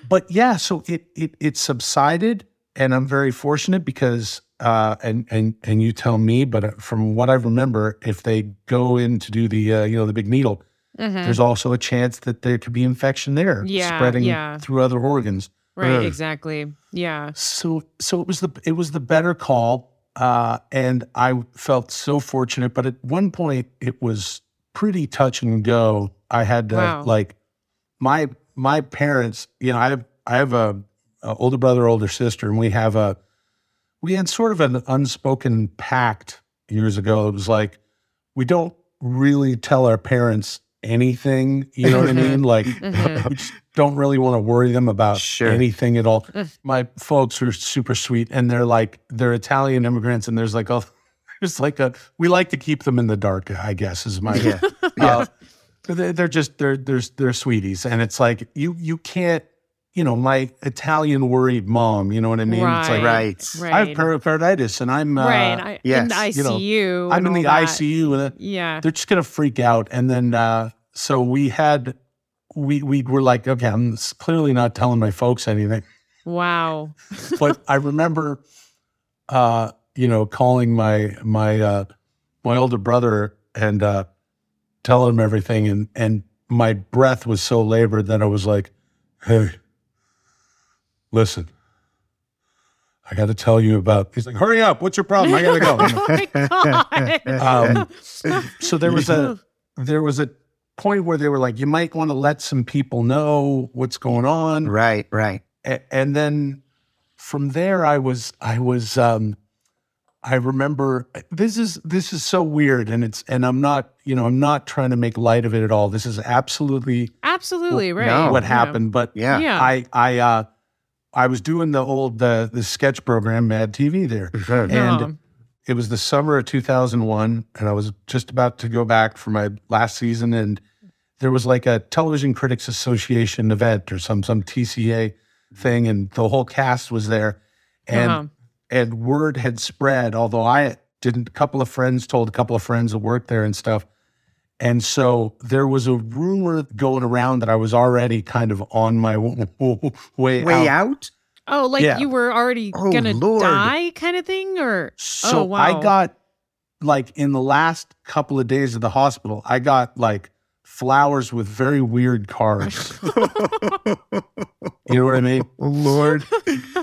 but yeah, so it it it subsided, and I'm very fortunate because uh, and and and you tell me, but uh, from what I remember, if they go in to do the uh, you know the big needle, Mhm. there's also a chance that there could be infection there, Yeah, spreading yeah. through other organs. Right, Ugh. exactly. Yeah. So so it was the it was the better call, uh, and I felt so fortunate. But at one point, it was pretty touch and go. I had to Wow. like my my parents. You know, I have I have a, a older brother, older sister, and we have a we had sort of an unspoken pact years ago. It was like we don't really tell our parents anything. You know what I mean? Like Mhm. we just don't really want to worry them about Sure. anything at all. My folks are super sweet, and they're like they're Italian immigrants, and there's like a there's like a we like to keep them in the dark. I guess is my Yeah. uh, they're, they're just they're they're they're sweeties, and it's like you you can't you know my Italian worried mom. You know what I mean? It's like Right. Right. I have pericarditis, and I'm uh, right. I, in the yes, you know, ICU. I'm in the that. ICU, and Yeah. they're just gonna freak out. And then uh, so we had we we were like, okay, I'm clearly not telling my folks anything. Wow. But I remember, uh, you know, calling my my uh, my older brother and uh, telling him everything, and and my breath was so labored that I was like, hey, listen. I got to tell you about. He's like, "Hurry up! What's your problem? I gotta go." oh my God. Um, so there was a there was a point where they were like, you might want to let some people know what's going on, Right, right. A- and then from there, I was I was um, I remember this is this is so weird, and it's and I'm not you know I'm not trying to make light of it at all. This is absolutely Absolutely right. no. what Yeah. happened, but Yeah. Yeah. I I uh, I was doing the old the the sketch program Mad TV there. And. It was the summer of 2001, and I was just about to go back for my last season, and there was like a Television Critics Association event or some some TCA thing, and the whole cast was there, and Uh-huh. and word had spread. Although I didn't, a couple of friends told a couple of friends that worked there and stuff, and so there was a rumor going around that I was already kind of on my way, Way out. out? Oh, like Yeah. you were already Oh, gonna Lord. die, kind of thing, or oh, So Oh, wow. I got like in the last couple of days of the hospital, I got like flowers with very weird cards. you know what I mean? Oh Lord!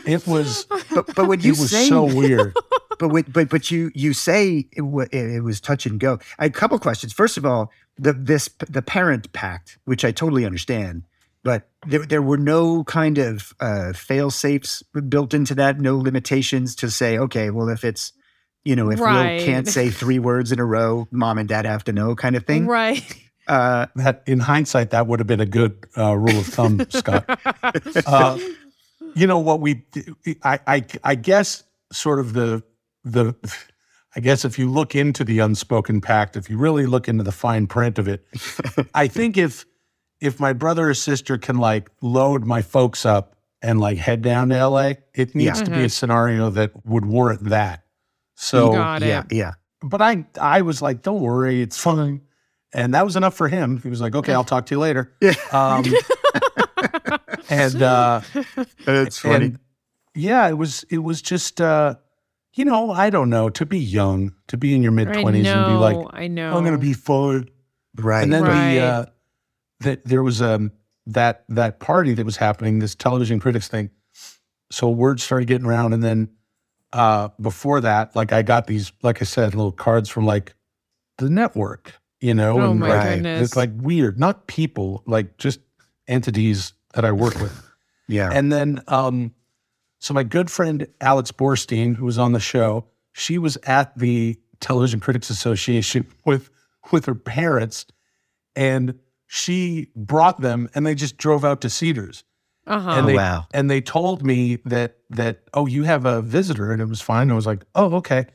It was But but when you it was say so weird. but when, but but you you say it, wa- it, it was touch and go. I had a couple questions. First of all, the this the parent pact, which I totally understand, but there there were no kind of uh, fail safes built into that. No limitations to say, okay, well, if it's you know if Right. Will can't say three words in a row, mom and dad have to know, kind of thing. right? Uh, That in hindsight, that would have been a good uh, rule of thumb, Scott. Uh, you know what we I, I I guess sort of the the I guess if you look into the unspoken pact, if you really look into the fine print of it, I think if if my brother or sister can like load my folks up and like head down to LA, it needs Yeah. to be a scenario that would warrant that. So Got it. yeah, yeah. but I I was like, don't worry, it's fine. And that was enough for him. He was like, okay, I'll talk to you later. Yeah. Um, and uh That's funny. and yeah, it was it was just uh you know, I don't know, to be young, to be in your mid twenties and be like, I know. I'm gonna be fine. right. And then Right. the uh that there was um that that party that was happening, this television critics thing. So word started getting around and then uh before that, like I got these, like I said, little cards from like the network, you know, Oh and my like, goodness. it's like weird, not people, like just entities that I work with. yeah. And then, um, so my good friend Alex Borstein, who was on the show, she was at the Television Critics Association with with her parents, and she brought them, and they just drove out to Cedars, Uh huh. and they wow. and they told me that that oh you have a visitor, and it was fine. I was like oh okay,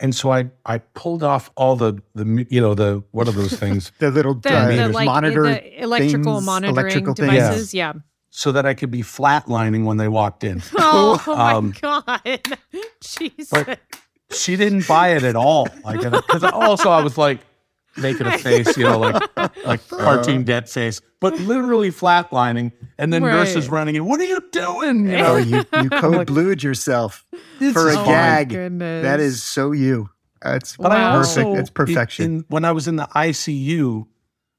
and so I I pulled off all the the you know the what are those things The little the, uh, the, like monitor the electrical things, monitoring electrical devices. Yeah. so that I could be flatlining when they walked in. Oh, my Um, god, Jesus. but- she didn't buy it at all. Like, because also I was like making a face, you know, like like cartoon dead face, but literally flatlining, and then Right. nurses running in. What are you doing? You Oh, know, you, you code blued yourself This for a is oh fine. gag. Goodness. That is so you. That's But I Wow. also perfect. It's perfection. in- when I was in the ICU,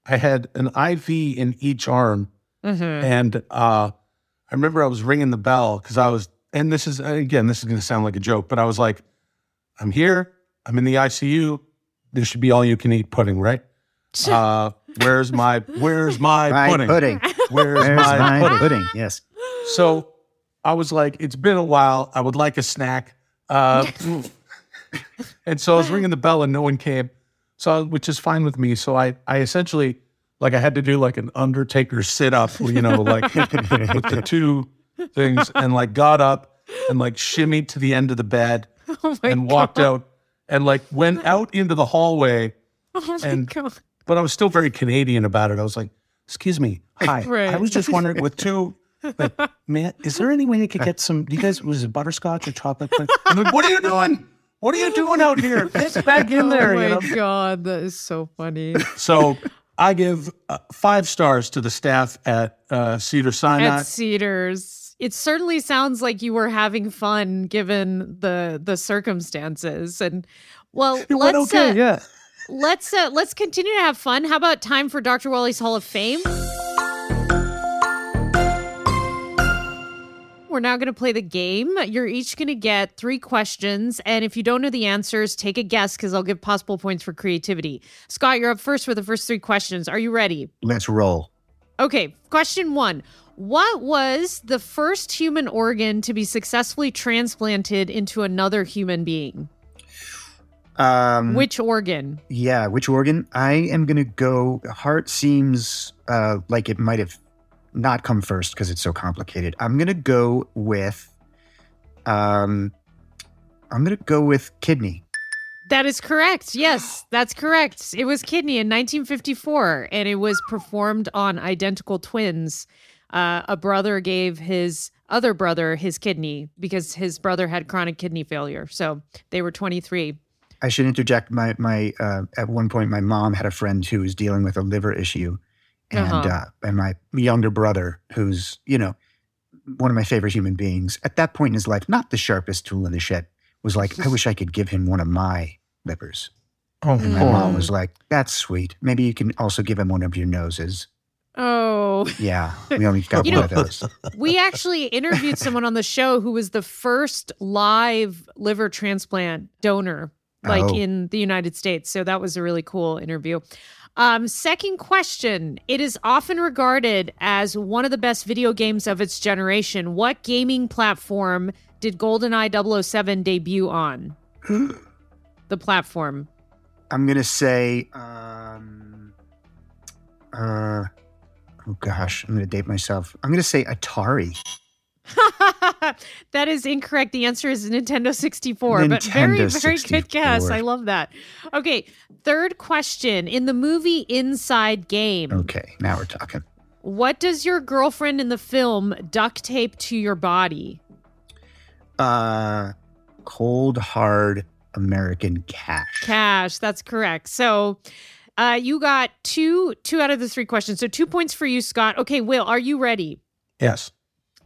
I had an IV in each arm, Mhm. and uh, I remember I was ringing the bell because I was, and this is again, this is going to sound like a joke, but I was like, I'm here, I'm in the ICU. There should be all you can eat pudding, right? Uh, where's my where's my my pudding? pudding. Where's There's my, my pudding? pudding. Yes. So I was like, it's been a while. I would like a snack. Uh, and so I was ringing the bell and no one came. So which is fine with me. So I I essentially like I had to do like an Undertaker sit up, you know, like with the two things, and like got up and like shimmied to the end of the bed oh and walked god. out and like went out into the hallway. Oh and- god. But I was still very Canadian about it. I was like, "Excuse me, hi. Right. I was just wondering with two, like, man, is there any way you could get some? Do you guys was it butterscotch or chocolate? chip?" I'm like, what are you doing? What are you doing out here? Get back in there, oh my you know. god, that is so funny. So I give uh, five stars to the staff at uh, Cedars-Sinai. At Cedars. It certainly sounds like you were having fun given the the circumstances. And well, it let's okay, uh, yeah. let's uh, let's continue to have fun. How about time for Dr. Wali's Hall of Fame? We're now going to play the game. You're each going to get three questions. And if you don't know the answers, take a guess because I'll give possible points for creativity. Scott, you're up first for the first three questions. Are you ready? Let's roll. Okay, question one. What was the first human organ to be successfully transplanted into another human being? Um, Which organ? yeah, which organ? I am going to go. Heart seems uh, like it might have not come first because it's so complicated. I'm going to go with. Um, I'm going to go with kidney. That is correct. Yes, that's correct. It was Kidney in 1954, and it was performed on identical twins. Uh, a brother gave his other brother his kidney because his brother had chronic kidney failure. So they were 23. I should interject. My my uh, at one point, my mom had a friend who was dealing with a liver issue, and Uh-huh. uh, and my younger brother, who's you know one of my favorite human beings, at that point in his life, not the sharpest tool in the shed, was like, I wish I could give him one of my livers. Oh, And my Mm. mom was like, That's sweet. Maybe you can also give him one of your noses. Oh, Yeah, we only got You one know- of those. we actually interviewed someone on the show who was the first live liver transplant donor, like Oh. in the United States. So that was a really cool interview. Um, second question. It is often regarded as one of the best video games of its generation. What gaming platform did GoldenEye 007 debut on? the platform. I'm gonna say, um, uh, oh gosh, I'm gonna date myself. I'm gonna say Atari. that is incorrect. The answer is Nintendo 64. but very, Nintendo very good guess. I love that. Okay. Third question. In the movie Inside Game, Okay, now we're talking. what does your girlfriend in the film duct tape to your body? Uh, cold hard American cash. Cash. That's correct. So uh, you got two two out of the three questions. So two points for you, Scott. Okay, Will, are you ready? yes.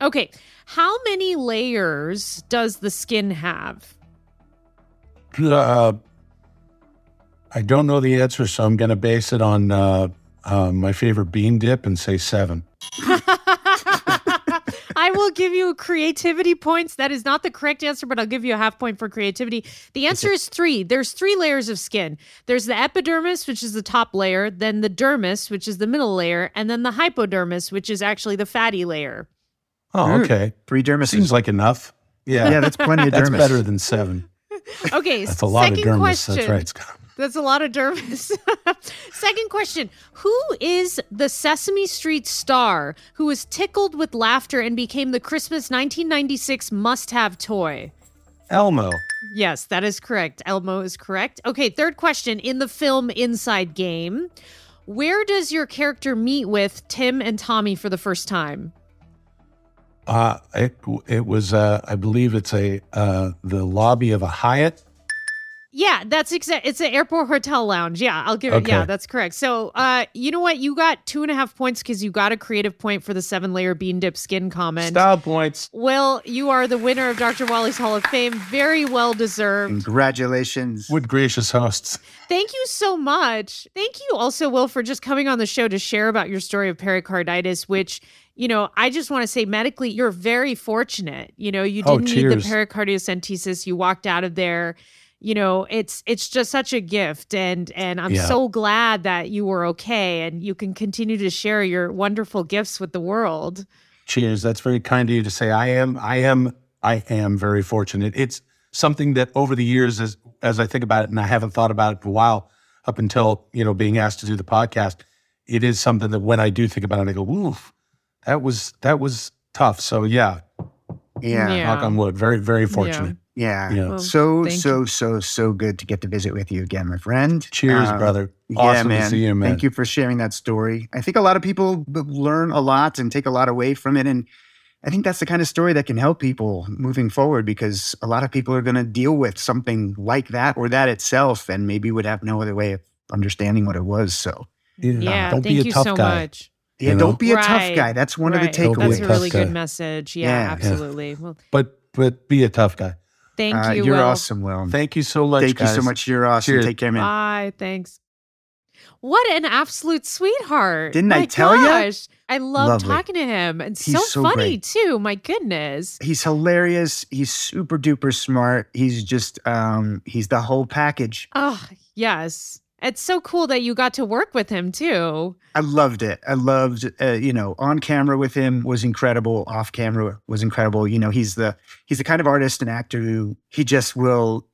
Okay. How many layers does the skin have? Uh, I don't know the answer, so I'm going to base it on uh, uh, my favorite bean dip and say seven. I will give you creativity points. That is not the correct answer, but I'll give you a half point for creativity. The answer is three. There's three layers of skin. There's the epidermis, which is the top layer, then the dermis, which is the middle layer, and then the hypodermis, which is actually the fatty layer. Oh, Mm. okay. Three dermis. Seems like enough. Yeah. yeah, that's plenty of dermis. That's dermis. better than seven. Okay, That's a lot second of dermis. question. That's right, Scott. That's a lot of dermis. Second question Who is the Sesame Street star who was tickled with laughter and became the Christmas 1996 must have toy? Elmo. Yes, that is correct. Elmo is correct. Okay, third question. In the film Inside Game, where does your character meet with Tim and Tommy for the first time? Uh, it, it was, uh, I believe it's a uh, the lobby of a Hyatt. Yeah, that's exact. It's an airport hotel lounge. Yeah, I'll give it. Yeah, that's correct. So, uh, you know what? You got two and a half points because you got a creative point for the seven layer bean dip skin comment. Style points. Will, you are the winner of Dr. Wali's Hall of Fame. Very well deserved. Congratulations. Would gracious hosts. Thank you so much. Thank you also, Will, for just coming on the show to share about your story of pericarditis, which, you know, I just want to say medically, you're very fortunate. You know, you Oh, didn't need the cheers. pericardiocentesis. You walked out of there. You know, it's it's just such a gift and and I'm Yeah. so glad that you were okay and you can continue to share your wonderful gifts with the world. Cheers. That's very kind of you to say. I am, I am, I am very fortunate. It's something that over the years, as as I think about it, and I haven't thought about it for a while, up until you know being asked to do the podcast, it is something that when I do think about it, I go, "Oof, that was that was tough." So yeah, Yeah. Yeah. knock on wood. Very very fortunate. Yeah. Yeah. Well, So, so, you. so, so good to get to visit with you again, my friend. Cheers, Uh, brother. Yeah, Awesome man. to see you, man. Thank you for sharing that story. I think a lot of people learn a lot and take a lot away from it. And I think that's the kind of story that can help people moving forward because a lot of people are going to deal with something like that or that itself and maybe would have no other way of understanding what it was. So, Yeah, Don't thank be a you tough so guy. much. yeah, You know? don't be a tough guy. That's one Right. of the Don't be That's a tough really guy. good message. Yeah, Yeah. Yeah. absolutely. Well, But but be a tough guy. Thank Uh, you. you're Will. awesome, Will. Thank you so much. Thank you so much. You're awesome. Cheers. Take care, man. Bye. Thanks. What an absolute sweetheart. Didn't I tell ya? gosh. I love Lovely. talking to him. And He's so, so funny, great. too. My goodness. He's hilarious. He's super duper smart. He's just, um, he's the whole package. Oh, yes. It's so cool that you got to work with him, too. I loved it. I loved, uh, you know, on camera with him was incredible. Off camera was incredible. You know, he's the he's the kind of artist and actor who he just will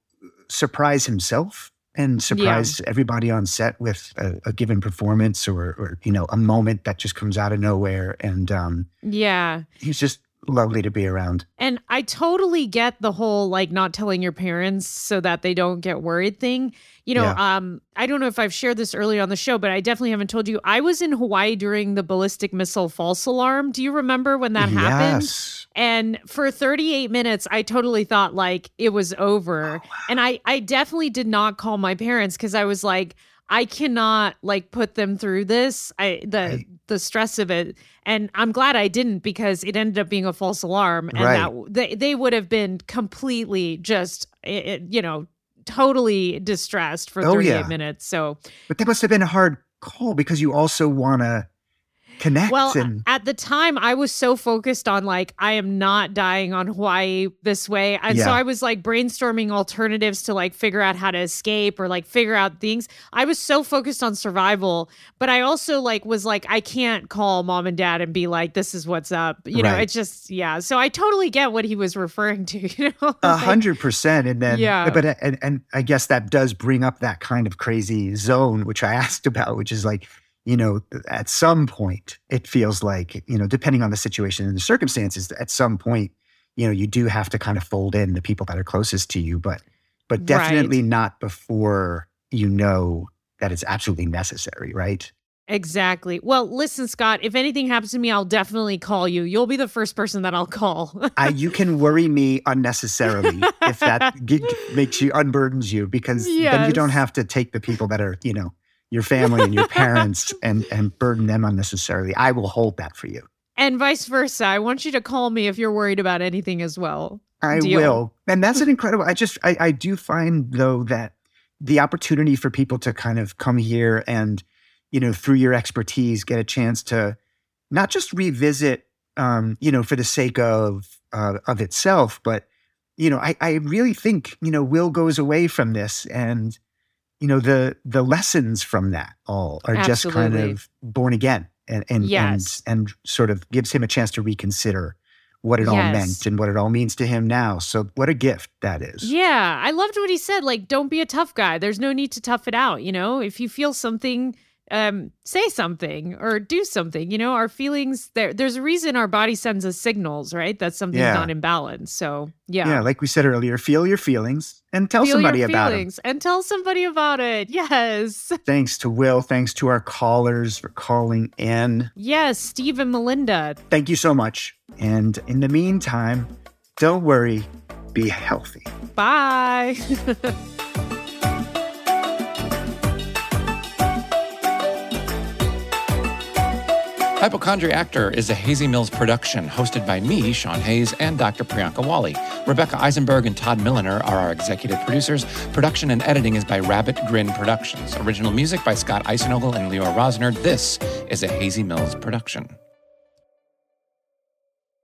surprise himself and surprise everybody on set with a, a given performance or, or you know a moment that just comes out of nowhere. And um, Yeah. he's just lovely to be around. And I totally get the whole like not telling your parents so that they don't get worried thing. You know, Yeah. um, I don't know if I've shared this earlier on the show, but I definitely haven't told you. I was in Hawaii during the ballistic missile false alarm. Do you remember when that happened? Yes. And for 38 minutes, I totally thought like it was over. Oh, And I, I definitely did not call my parents because I was like, I cannot like put them through this. I the Right. the stress of it, and I'm glad I didn't because it ended up being a false alarm, and Right. that they they would have been completely just it, it- you know totally distressed for Oh, 38 yeah. minutes. So But that must have been a hard call because you also want to connect Well, and at the time, I was so focused on like, I am not dying on Hawaii this way. And so I was like brainstorming alternatives to like figure out how to escape or like figure out things. I was so focused on survival, but I also like was like, I can't call mom and dad and be like, this is what's up. You know, Right. it's just, yeah. So I totally get what he was referring to, you know? a hundred percent. And then, Yeah. but uh, and, and I guess that does bring up that kind of crazy zone, which I asked about, which is like, you know, at some point, it feels like, you know, depending on the situation and the circumstances, at some point, you know, you do have to kind of fold in the people that are closest to you, but, but Right. definitely not before you know that it's absolutely necessary, right? Exactly. Well, listen, Scott, if anything happens to me, I'll definitely call you. You'll be the first person that I'll call. I, you can worry me unnecessarily if that g- makes you unburdens you because then you don't have to take the people that are you know your family and your parents and and burden them unnecessarily. I will hold that for you. And vice versa. I want you to call me if you're worried about anything as well. I Deal. will, and that's an incredible. I just I, I do find though that the opportunity for people to kind of come here and you know through your expertise get a chance to not just revisit um, you know for the sake of uh, of itself, but you know I I really think you know Will goes away from this and you know the the lessons from that all are just kind of born again and and Yes. and and sort of gives him a chance to reconsider what it all meant and what it all means to him now. So what a gift that is. Yeah, I loved what he said. Like, don't be a tough guy. There's no need to tough it out. You know, if you feel something, um, say something or do something. You know, our feelings. There, there's a reason our body sends us signals, right? That something's Yeah. not in balance. So yeah, Yeah, like we said earlier, feel your feelings and tell feel somebody about feelings and tell somebody about it. Yes, Thanks to Will. Thanks to our callers for calling in. yes, Steve and Melinda. Thank you so much. And in the meantime, don't worry, be healthy. Bye. Hypochondriactor is a Hazy Mills production hosted by me, Sean Hayes, and Dr. Priyanka Wali. Rebecca Eisenberg and Todd Milliner are our executive producers. Production and editing is by Rabbit Grin Productions. Original music by Scott Eisenogel and Leora Rosner. This is a Hazy Mills production.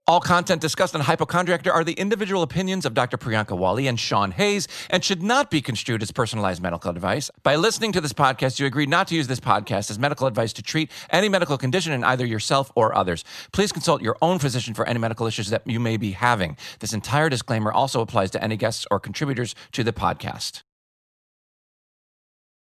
All content discussed on Hypochondriactor are the individual opinions of Dr. Priyanka Wali and Sean Hayes and should not be construed as personalized medical advice. By listening to this podcast, you agree not to use this podcast as medical advice to treat any medical condition in either yourself or others. Please consult your own physician for any medical issues that you may be having. This entire disclaimer also applies to any guests or contributors to the podcast.